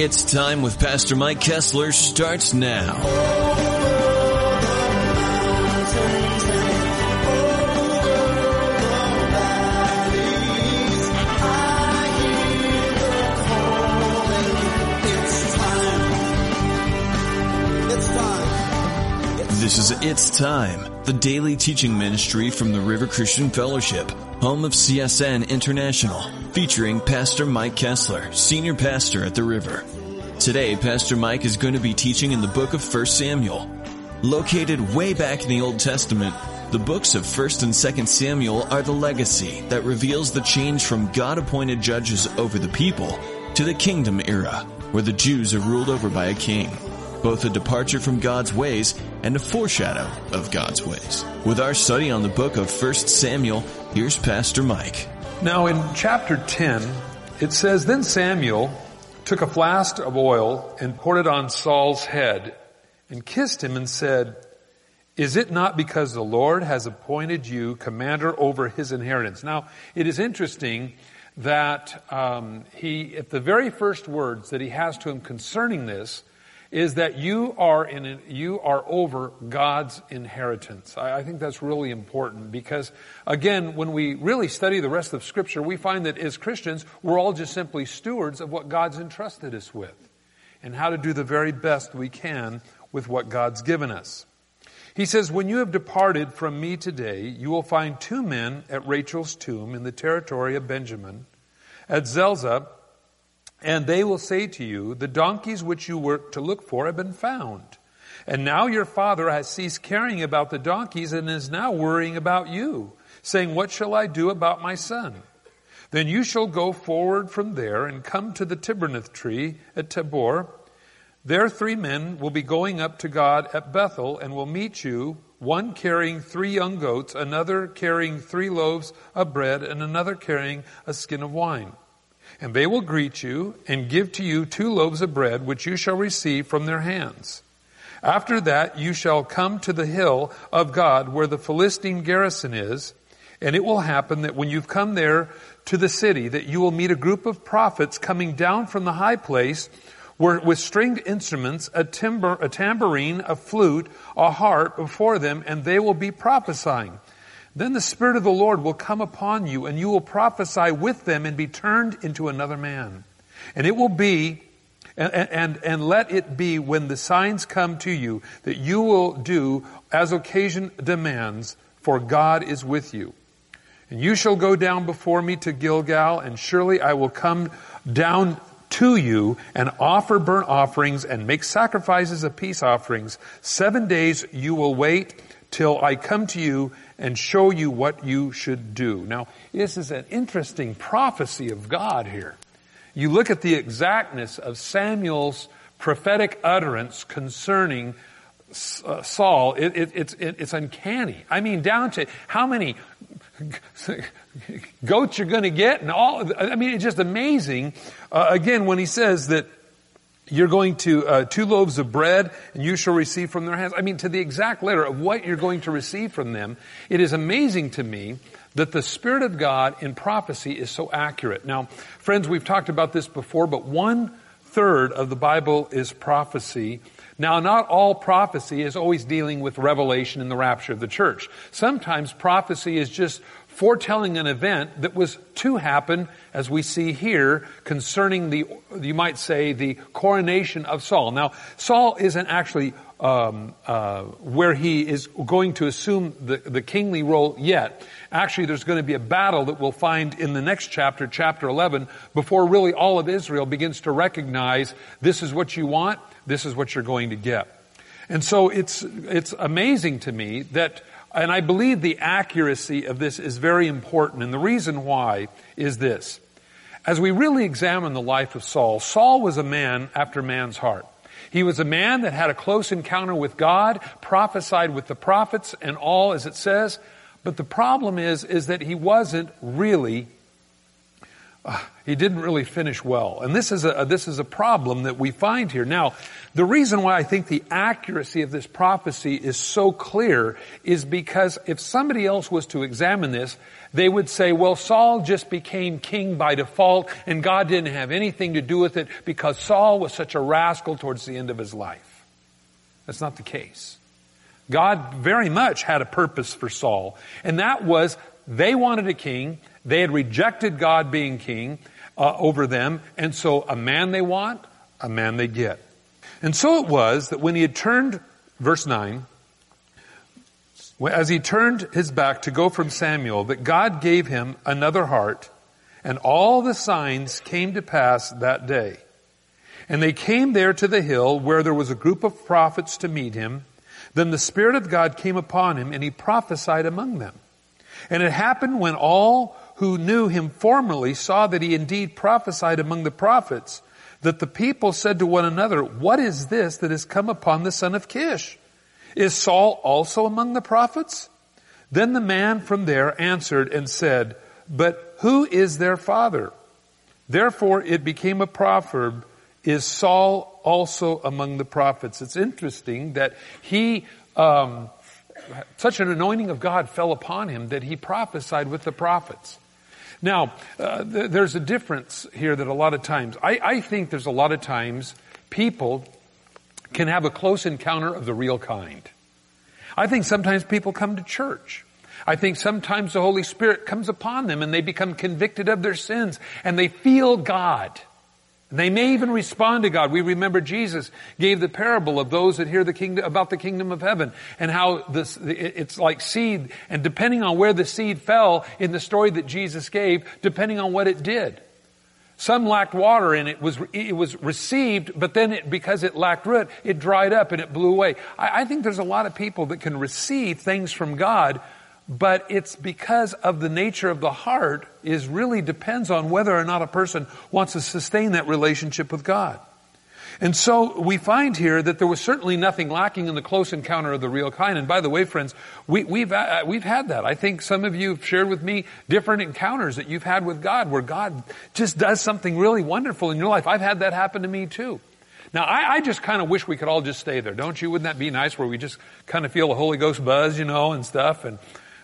It's Time with Pastor Mike Kessler starts now. This is It's Time, the daily teaching ministry from the River Christian Fellowship, home of CSN International, featuring Pastor Mike Kessler, senior pastor at the River. Today, Pastor Mike is going to be teaching in the book of 1 Samuel. Located way back in the Old Testament, the books of 1st and 2nd Samuel are the legacy that reveals the change from God-appointed judges over the people to the kingdom era, where the Jews are ruled over by a king. Both a departure from God's ways and a foreshadow of God's ways. With our study on the book of 1 Samuel, here's Pastor Mike. Now in chapter 10, it says, Then Samuel took a flask of oil and poured it on Saul's head and kissed him and said, is it not because the Lord has appointed you commander over his inheritance? Now, it is interesting that um, he, at the very first words that he has to him concerning this, is that you are in you are over God's inheritance. I, I, think that's really important because again, when we really study the rest of Scripture, we find that as Christians, we're all just simply stewards of what God's entrusted us with, and how to do the very best we can with what God's given us. He says, When you have departed from me today, you will find two men at Rachel's tomb in the territory of Benjamin, at Zelzah and they will say to you, the donkeys which you were to look for have been found. And now your father has ceased caring about the donkeys and is now worrying about you, saying, what shall I do about my son? Then you shall go forward from there and come to the Terebinth tree at Tabor. There three men will be going up to God at Bethel and will meet you, one carrying three young goats, another carrying three loaves of bread, and another carrying a skin of wine. And they will greet you and give to you two loaves of bread, which you shall receive from their hands. After that, you shall come to the hill of God where the Philistine garrison is, and it will happen that when you've come there to the city, that you will meet a group of prophets coming down from the high place with stringed instruments, a timbrel, a tambourine, a flute, a harp before them, and they will be prophesying. Then the Spirit of the Lord will come upon you and you will prophesy with them and be turned into another man. And it will be, and, and, and let it be when the signs come to you that you will do as occasion demands, for God is with you. And you shall go down before me to Gilgal, and surely I will come down to you and offer burnt offerings and make sacrifices of peace offerings. Seven days you will wait till I come to you and show you what you should do. Now, this is an interesting prophecy of God here. You look at the exactness of Samuel's prophetic utterance concerning uh, Saul, it, it, it's, it, it's uncanny. I mean, down to how many goats you're going to get and all. I mean, it's just amazing. Uh, again, when he says that you're going to uh, two loaves of bread and you shall receive from their hands. I mean to the exact letter of what you're going to receive from them it is amazing to me that the spirit of god in prophecy is so accurate. Now friends we've talked about this before but one third of the bible is prophecy. Now, not all prophecy is always dealing with revelation and the rapture of the church. Sometimes prophecy is just foretelling an event that was to happen, as we see here, concerning the, you might say, the coronation of Saul. Now, Saul isn't actually um, uh, where he is going to assume the, the kingly role yet. Actually, there's going to be a battle that we'll find in the next chapter, chapter 11, before really all of Israel begins to recognize this is what you want, this is what you're going to get. And so it's, it's amazing to me that and I believe the accuracy of this is very important. And the reason why is this. As we really examine the life of Saul, Saul was a man after man's heart. He was a man that had a close encounter with God, prophesied with the prophets and all as it says. But the problem is, is that he wasn't really uh, he didn't really finish well. And this is a, this is a problem that we find here. Now, the reason why I think the accuracy of this prophecy is so clear is because if somebody else was to examine this, they would say, well, Saul just became king by default and God didn't have anything to do with it because Saul was such a rascal towards the end of his life. That's not the case. God very much had a purpose for Saul, and that was they wanted a king. They had rejected God being king uh, over them, and so a man they want, a man they get. And so it was that when he had turned, verse 9, as he turned his back to go from Samuel, that God gave him another heart, and all the signs came to pass that day. And they came there to the hill where there was a group of prophets to meet him. Then the Spirit of God came upon him and he prophesied among them. And it happened when all who knew him formerly saw that he indeed prophesied among the prophets, that the people said to one another, what is this that has come upon the son of Kish? Is Saul also among the prophets? Then the man from there answered and said, but who is their father? Therefore it became a proverb, is Saul also among the prophets? It's interesting that he, um, such an anointing of God fell upon him that he prophesied with the prophets. Now, uh, th- there's a difference here that a lot of times, I, I think there's a lot of times people can have a close encounter of the real kind. I think sometimes people come to church. I think sometimes the Holy Spirit comes upon them and they become convicted of their sins and they feel God. They may even respond to God. We remember Jesus gave the parable of those that hear the kingdom, about the kingdom of heaven and how this, it's like seed and depending on where the seed fell in the story that Jesus gave, depending on what it did. Some lacked water and it was, it was received, but then it, because it lacked root, it dried up and it blew away. I, I think there's a lot of people that can receive things from God, but it's because of the nature of the heart is really depends on whether or not a person wants to sustain that relationship with God. And so we find here that there was certainly nothing lacking in the close encounter of the real kind. And by the way, friends, we, have we've, uh, we've had that. I think some of you have shared with me different encounters that you've had with God, where God just does something really wonderful in your life. I've had that happen to me too. Now, I, I just kind of wish we could all just stay there, don't you? Wouldn't that be nice, where we just kind of feel the Holy Ghost buzz, you know, and stuff, and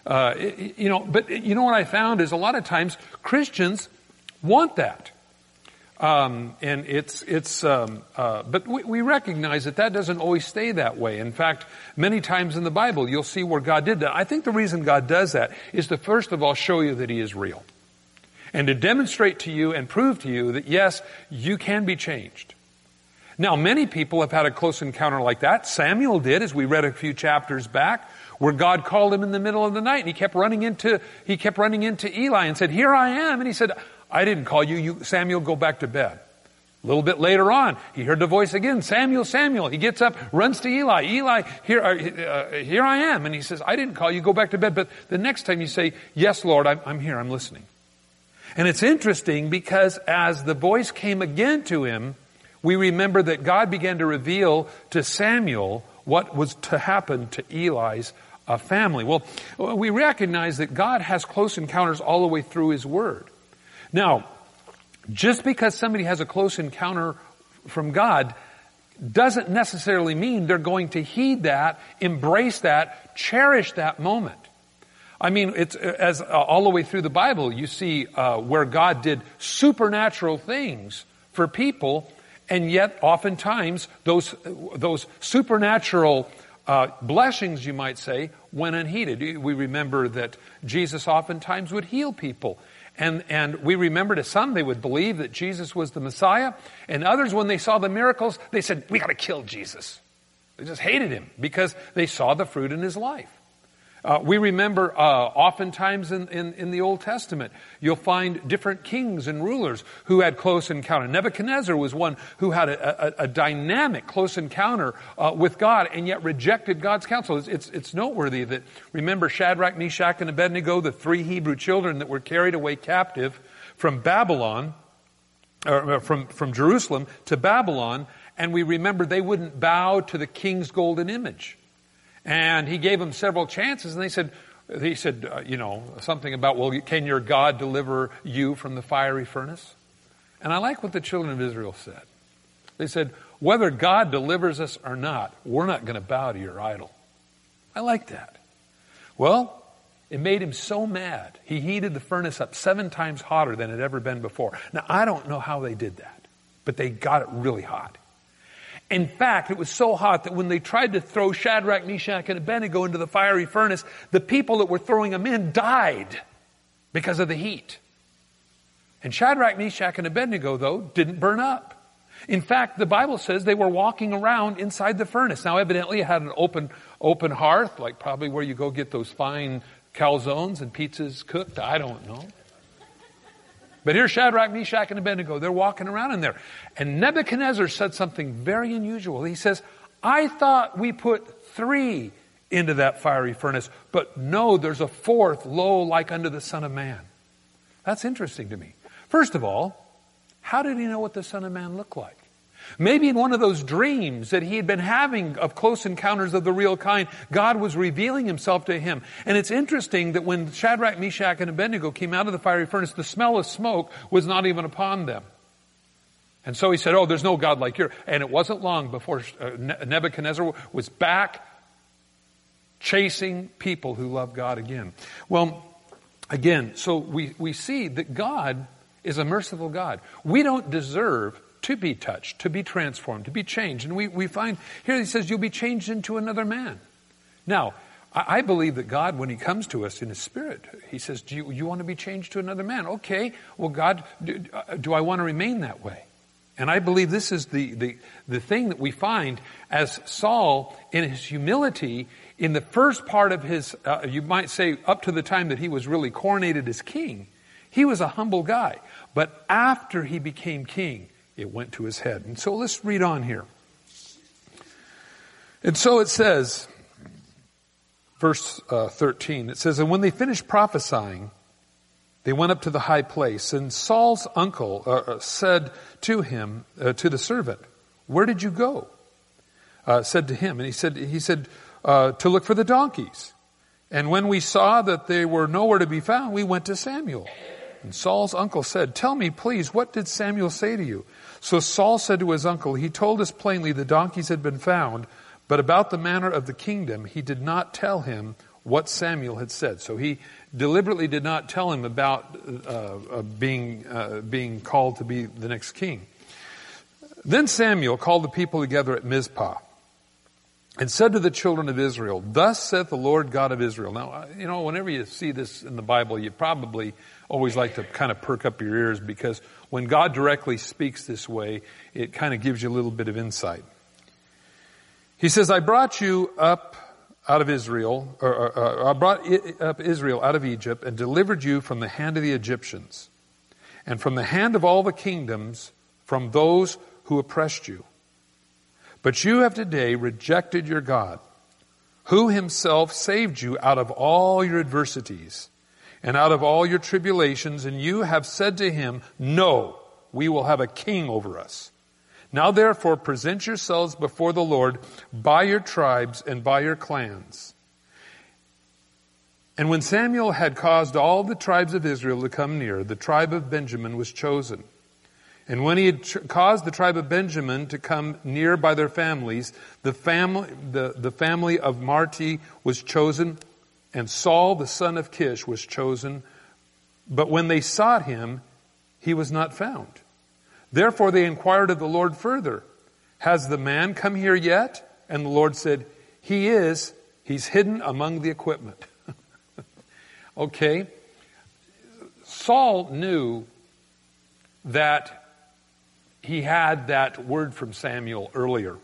uh, you know. But you know what I found is a lot of times Christians want that. Um, and it's it's um, uh, but we, we, recognize that that doesn't always stay that way. In fact, many times in the Bible, you'll see where God did that. I think the reason God does that is to first of all show you that He is real, and to demonstrate to you and prove to you that yes, you can be changed. Now, many people have had a close encounter like that. Samuel did, as we read a few chapters back, where God called him in the middle of the night, and he kept running into he kept running into Eli and said, "Here I am," and he said. I didn't call you. you. Samuel, go back to bed. A little bit later on, he heard the voice again, Samuel, Samuel. He gets up, runs to Eli. Eli, here, uh, uh, here I am. And he says, I didn't call you, go back to bed. But the next time you say, yes, Lord, I'm, I'm here, I'm listening. And it's interesting because as the voice came again to him, we remember that God began to reveal to Samuel what was to happen to Eli's uh, family. Well, we recognize that God has close encounters all the way through His Word. Now, just because somebody has a close encounter from God doesn't necessarily mean they're going to heed that, embrace that, cherish that moment. I mean, it's as uh, all the way through the Bible, you see uh, where God did supernatural things for people, and yet oftentimes those those supernatural uh, blessings, you might say, went unheeded. We remember that Jesus oftentimes would heal people and, and we remember to some they would believe that Jesus was the Messiah. And others, when they saw the miracles, they said, we gotta kill Jesus. They just hated him because they saw the fruit in his life. Uh, we remember uh, oftentimes in, in, in, the Old Testament, you'll find different kings and rulers who had close encounter. Nebuchadnezzar was one who had a, a, a dynamic close encounter uh, with God and yet rejected God's counsel. It's, it's, it's, noteworthy that remember Shadrach, Meshach, and Abednego, the three Hebrew children that were carried away captive from Babylon, or from, from Jerusalem to Babylon, and we remember they wouldn't bow to the king's golden image. And he gave them several chances and they said, he said, uh, you know, something about, well, can your God deliver you from the fiery furnace? And I like what the children of Israel said. They said, whether God delivers us or not, we're not going to bow to your idol. I like that. Well, it made him so mad. He heated the furnace up seven times hotter than it had ever been before. Now, I don't know how they did that, but they got it really hot. In fact, it was so hot that when they tried to throw Shadrach, Meshach, and Abednego into the fiery furnace, the people that were throwing them in died because of the heat. And Shadrach, Meshach, and Abednego, though, didn't burn up. In fact, the Bible says they were walking around inside the furnace. Now, evidently, it had an open, open hearth, like probably where you go get those fine calzones and pizzas cooked. I don't know. But here's Shadrach, Meshach, and Abednego. They're walking around in there. And Nebuchadnezzar said something very unusual. He says, I thought we put three into that fiery furnace, but no, there's a fourth, low like unto the Son of Man. That's interesting to me. First of all, how did he know what the Son of Man looked like? Maybe in one of those dreams that he had been having of close encounters of the real kind, God was revealing himself to him. And it's interesting that when Shadrach, Meshach, and Abednego came out of the fiery furnace, the smell of smoke was not even upon them. And so he said, Oh, there's no God like you. And it wasn't long before uh, Nebuchadnezzar was back chasing people who love God again. Well, again, so we, we see that God is a merciful God. We don't deserve to be touched, to be transformed, to be changed. And we, we find here he says, You'll be changed into another man. Now, I, I believe that God, when He comes to us in His Spirit, He says, Do you, you want to be changed to another man? Okay, well, God, do, do I want to remain that way? And I believe this is the, the, the thing that we find as Saul, in his humility, in the first part of his, uh, you might say, up to the time that he was really coronated as king, he was a humble guy. But after he became king, it went to his head. And so let's read on here. And so it says, verse uh, 13, it says, And when they finished prophesying, they went up to the high place, and Saul's uncle uh, uh said to him, uh, to the servant, Where did you go? Uh, said to him, and he said, he said, uh, to look for the donkeys. And when we saw that they were nowhere to be found, we went to Samuel. And Saul's uncle said, Tell me, please, what did Samuel say to you? So Saul said to his uncle, He told us plainly the donkeys had been found, but about the manner of the kingdom, he did not tell him what Samuel had said. So he deliberately did not tell him about uh, uh, being, uh, being called to be the next king. Then Samuel called the people together at Mizpah and said to the children of Israel, Thus saith the Lord God of Israel. Now, uh, you know, whenever you see this in the Bible, you probably always like to kind of perk up your ears because when God directly speaks this way, it kind of gives you a little bit of insight. He says, I brought you up out of Israel, or, or, or I brought up Israel out of Egypt and delivered you from the hand of the Egyptians and from the hand of all the kingdoms from those who oppressed you. But you have today rejected your God, who himself saved you out of all your adversities and out of all your tribulations, and you have said to him, No, we will have a king over us. Now therefore present yourselves before the Lord by your tribes and by your clans. And when Samuel had caused all the tribes of Israel to come near, the tribe of Benjamin was chosen. And when he had caused the tribe of Benjamin to come near by their families, the family, the, the family of Matri was chosen, and Saul the son of Kish was chosen. But when they sought him, he was not found. Therefore they inquired of the Lord further, Has the man come here yet? And the Lord said, He is. He's hidden among the equipment. okay. Saul knew that he had that word from Samuel earlier,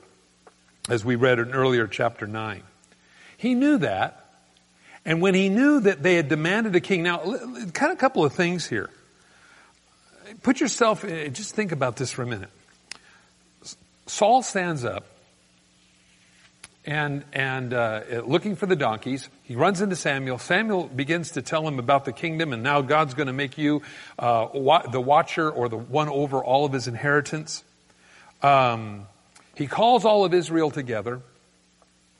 as we read in earlier chapter 9. He knew that. And when he knew that they had demanded a king, now, kind of a couple of things here. Put yourself, just think about this for a minute. Saul stands up and and uh, looking for the donkeys. He runs into Samuel. Samuel begins to tell him about the kingdom, and now God's going to make you uh, the watcher or the one over all of his inheritance. Um, he calls all of Israel together.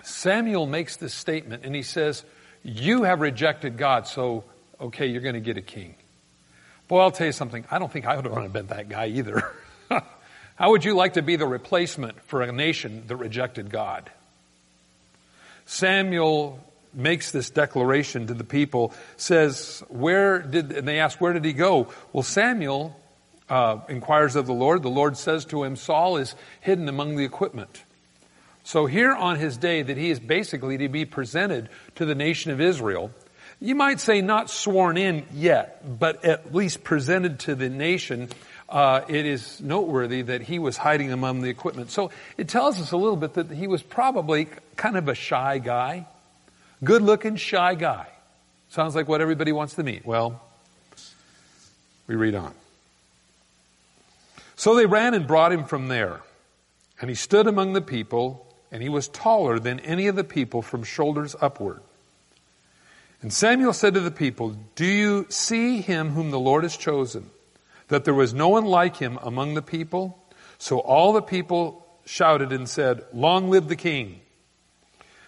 Samuel makes this statement, and he says, you have rejected God, so okay, you're going to get a king. Boy, I'll tell you something. I don't think I would want to have been that guy either. How would you like to be the replacement for a nation that rejected God? Samuel makes this declaration to the people, says, where did, and they ask, where did he go? Well, Samuel uh, inquires of the Lord. The Lord says to him, Saul is hidden among the equipment. So here on his day that he is basically to be presented to the nation of Israel, you might say not sworn in yet, but at least presented to the nation, uh, it is noteworthy that he was hiding among the equipment. So it tells us a little bit that he was probably kind of a shy guy. Good looking, shy guy. Sounds like what everybody wants to meet. Well, we read on. So they ran and brought him from there. And he stood among the people, and he was taller than any of the people from shoulders upward. And Samuel said to the people, Do you see him whom the Lord has chosen? That there was no one like him among the people? So all the people shouted and said, Long live the king.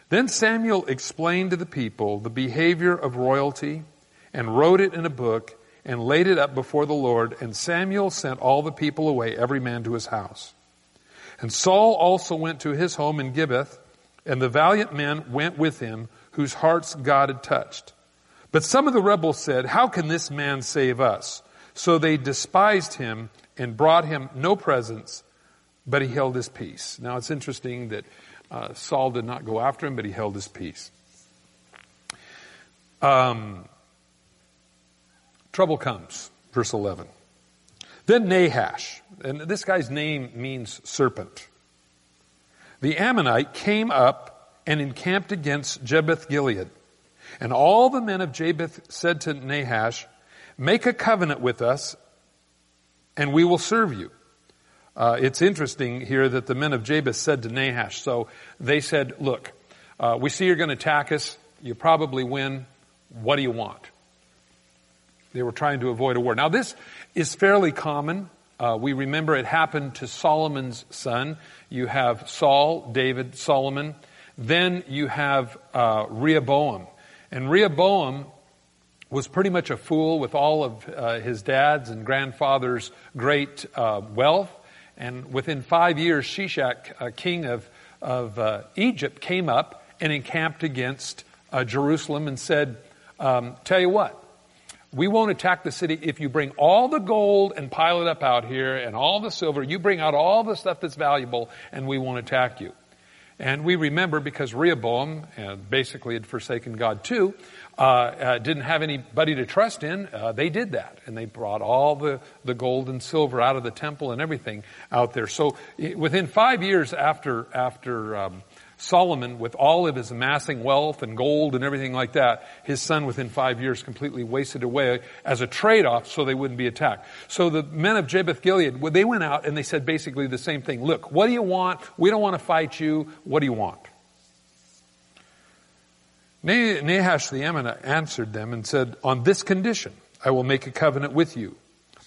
Then Samuel explained to the people the behavior of royalty and wrote it in a book and laid it up before the Lord. And Samuel sent all the people away, every man to his house. And Saul also went to his home in Gibbeth, and the valiant men went with him, whose hearts God had touched. But some of the rebels said, How can this man save us? So they despised him and brought him no presents, but he held his peace. Now it's interesting that uh, Saul did not go after him, but he held his peace. Um, trouble comes, verse 11. Then Nahash, and this guy's name means serpent. The Ammonite came up and encamped against Jabesh Gilead. And all the men of Jabesh said to Nahash, Make a covenant with us, and we will serve you. Uh, it's interesting here that the men of Jabesh said to Nahash, so they said, look, uh, we see you're going to attack us. You probably win. What do you want? They were trying to avoid a war. Now this is fairly common. Uh, we remember it happened to Solomon's son. You have Saul, David, Solomon. Then you have uh, Rehoboam. And Rehoboam was pretty much a fool with all of uh, his dad's and grandfather's great uh, wealth. And within five years, Shishak, uh, king of, of uh, Egypt, came up and encamped against uh, Jerusalem and said, um, Tell you what, we won't attack the city if you bring all the gold and pile it up out here and all the silver. You bring out all the stuff that's valuable and we won't attack you. And we remember because Rehoboam basically had forsaken God too, uh, uh, didn't have anybody to trust in, uh, they did that. And they brought all the, the gold and silver out of the temple and everything out there. So within five years after, after um, Solomon, with all of his amassing wealth and gold and everything like that, his son within five years completely wasted away as a trade-off so they wouldn't be attacked. So the men of Jabesh Gilead, they went out and they said basically the same thing. Look, what do you want? We don't want to fight you. What do you want? Nahash the Ammonite answered them and said, On this condition I will make a covenant with you,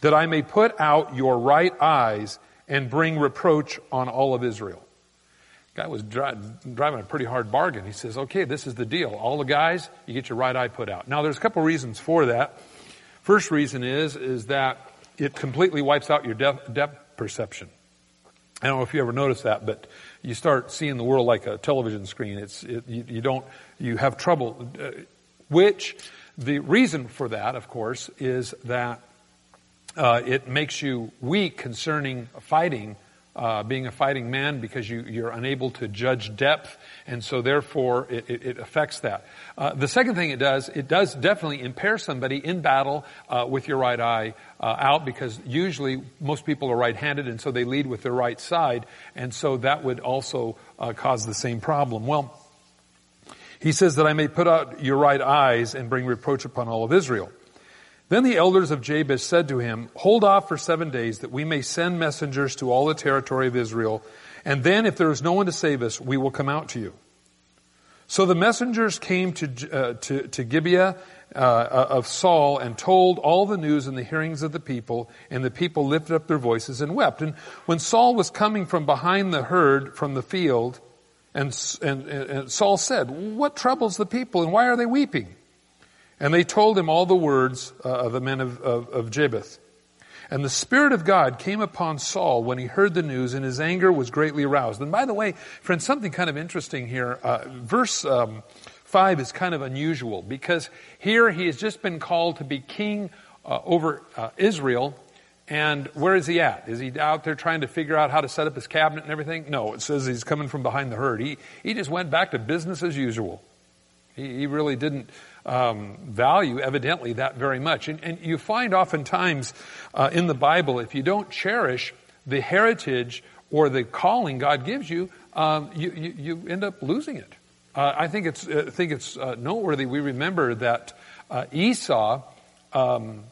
that I may put out your right eyes and bring reproach on all of Israel. Guy was dri- driving a pretty hard bargain. He says, okay, this is the deal. All the guys, you get your right eye put out. Now there's a couple reasons for that. First reason is, is that it completely wipes out your depth, depth perception. I don't know if you ever noticed that, but you start seeing the world like a television screen. It's, it, you, you, don't, you have trouble, uh, which the reason for that, of course, is that uh, it makes you weak concerning fighting, uh, being a fighting man, because you, you're unable to judge depth, and so therefore it, it, it affects that. Uh, the second thing it does, it does definitely impair somebody in battle uh, with your right eye uh, out, because usually most people are right-handed, and so they lead with their right side, and so that would also cause the same problem. Well. He says that I may put out your right eyes and bring reproach upon all of Israel. Then the elders of Jabesh said to him, Hold off for seven days that we may send messengers to all the territory of Israel, and then if there is no one to save us, we will come out to you. So the messengers came to, uh, to, to Gibeah uh, of Saul and told all the news in the hearings of the people, and the people lifted up their voices and wept. And when Saul was coming from behind the herd from the field, And, and, and Saul said, what troubles the people and why are they weeping? And they told him all the words uh, of the men of, of, of Jabesh. And the Spirit of God came upon Saul when he heard the news and his anger was greatly aroused. And by the way, friends, something kind of interesting here. Uh, verse um, 5 is kind of unusual because here he has just been called to be king uh, over uh, Israel. And where is he at? Is he out there trying to figure out how to set up his cabinet and everything? No, it says he's coming from behind the herd. He, he just went back to business as usual. He, he really didn't um, value, evidently, that very much. And, and you find oftentimes uh, in the Bible, if you don't cherish the heritage or the calling God gives you, um, you, you, you, end up losing it. Uh, I think it's, I think it's uh, noteworthy. We remember that uh, Esau um,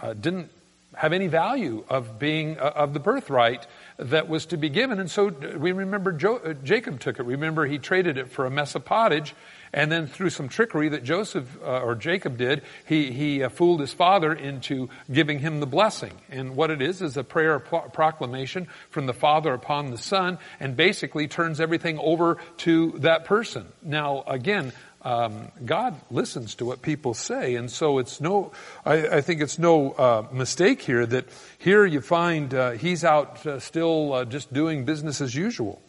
uh, didn't have any value of being uh, of the birthright that was to be given, and so we remember jo- Jacob took it. Remember, he traded it for a mess of pottage and then through some trickery that Joseph uh, or Jacob did, he, he uh, fooled his father into giving him the blessing. And what it is is a prayer pro- proclamation from the father upon the son and basically turns everything over to that person. Now, again, um, God listens to what people say, and so it's no. I, I think it's no uh, mistake here that here you find uh, he's out uh, still uh, just doing business as usual.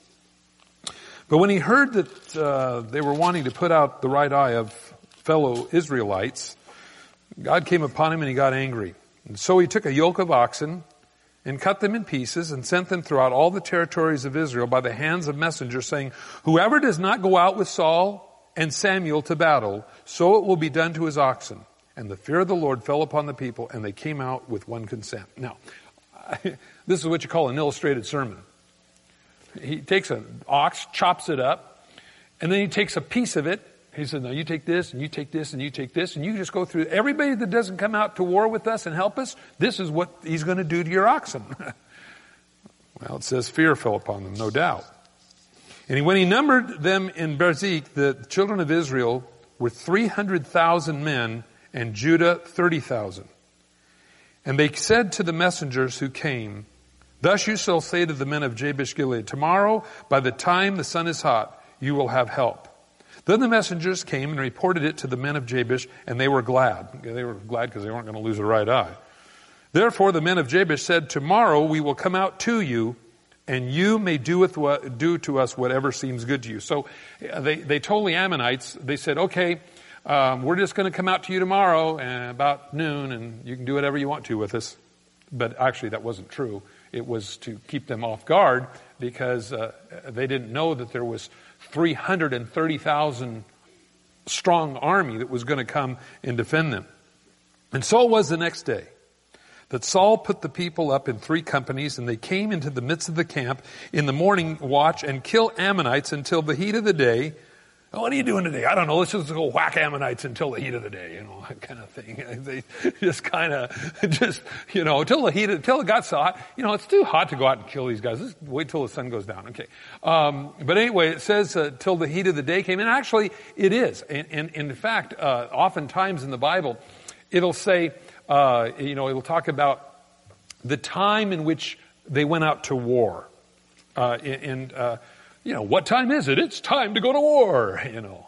But when he heard that uh, they were wanting to put out the right eye of fellow Israelites, God came upon him and he got angry. And so he took a yoke of oxen and cut them in pieces and sent them throughout all the territories of Israel by the hands of messengers saying, whoever does not go out with Saul and Samuel to battle, so it will be done to his oxen. And the fear of the Lord fell upon the people and they came out with one consent. Now, this is what you call an illustrated sermon he takes an ox, chops it up, and then he takes a piece of it. He says, no, you take this, and you take this, and you take this, and you just go through everybody that doesn't come out to war with us and help us, this is what he's going to do to your oxen. well, it says fear fell upon them, no doubt. And when he numbered them in Bezek, the children of Israel were 300,000 men, and Judah 30,000. And they said to the messengers who came, Thus you shall say to the men of Jabesh Gilead, tomorrow by the time the sun is hot, you will have help. Then the messengers came and reported it to the men of Jabesh, and they were glad. They were glad because they weren't going to lose a right eye. Therefore the men of Jabesh said, tomorrow we will come out to you, and you may do, with what, do to us whatever seems good to you. So uh, they, they told the Ammonites, they said, okay, um, we're just going to come out to you tomorrow uh, about noon, and you can do whatever you want to with us. But actually that wasn't true. It was to keep them off guard because uh, they didn't know that there was 330,000 strong army that was going to come and defend them. And so it was the next day that Saul put the people up in three companies and they came into the midst of the camp in the morning watch and kill Ammonites until the heat of the day what are you doing today? I don't know. Let's just go whack Ammonites until the heat of the day, you know, that kind of thing. They just kind of, just, you know, until the heat, until it got so hot. You know, it's too hot to go out and kill these guys. Let's wait till the sun goes down. Okay. Um, but anyway, it says uh, till the heat of the day came. And actually, it is. And, and, and in fact, uh, oftentimes in the Bible, it'll say, uh, you know, it'll talk about the time in which they went out to war. Uh, and, uh, you know, what time is it? It's time to go to war, you know.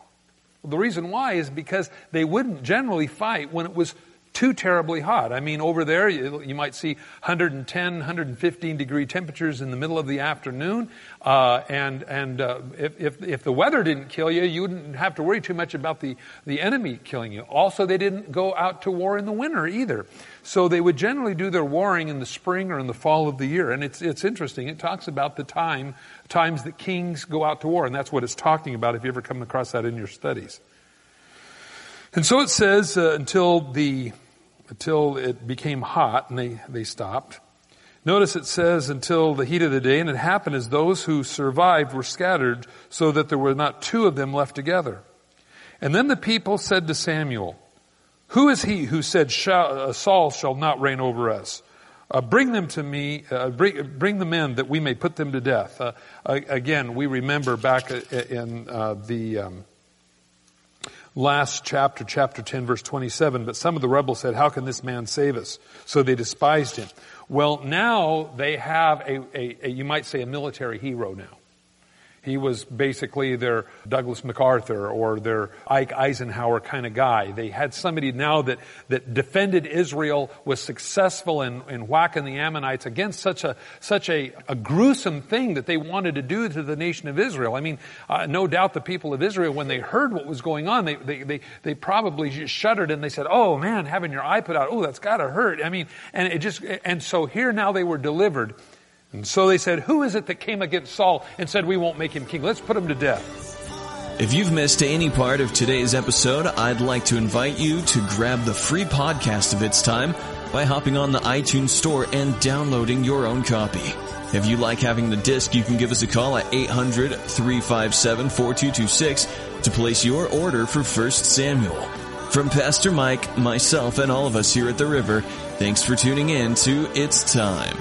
The reason why is because they wouldn't generally fight when it was too terribly hot. I mean, over there, you, you might see 110, 115 degree temperatures in the middle of the afternoon. Uh, and and uh, if, if, if, the weather didn't kill you, you wouldn't have to worry too much about the, the enemy killing you. Also, they didn't go out to war in the winter either. So they would generally do their warring in the spring or in the fall of the year. And it's, it's interesting. It talks about the time, times that kings go out to war. And that's what it's talking about if you ever come across that in your studies. And so it says uh, until the until it became hot and they, they stopped. Notice it says until the heat of the day, and it happened as those who survived were scattered so that there were not two of them left together. And then the people said to Samuel, who is he who said uh, Saul shall not reign over us? Uh, bring them to me, uh, bring, bring, them in that we may put them to death. Uh, again, we remember back uh, in uh, the um, last chapter, chapter 10, verse 27, but some of the rebels said, how can this man save us? So they despised him. Well, now they have a, a, a you might say, a military hero now. He was basically their Douglas MacArthur or their Ike Eisenhower kind of guy. They had somebody now that, that defended Israel, was successful in, in whacking the Ammonites against such a, such a, a gruesome thing that they wanted to do to the nation of Israel. I mean, uh, no doubt the people of Israel, when they heard what was going on, they, they, they, they probably just shuddered and they said, oh man, having your eye put out, oh, that's gotta hurt. I mean, and it just, and so here now they were delivered. And so they said, who is it that came against Saul and said, we won't make him king? Let's put him to death. If you've missed any part of today's episode, I'd like to invite you to grab the free podcast of It's Time by hopping on the iTunes store and downloading your own copy. If you like having the disc, you can give us a call at 800-357-4226 to place your order for 1 Samuel. From Pastor Mike, myself, and all of us here at the River, thanks for tuning in to It's Time.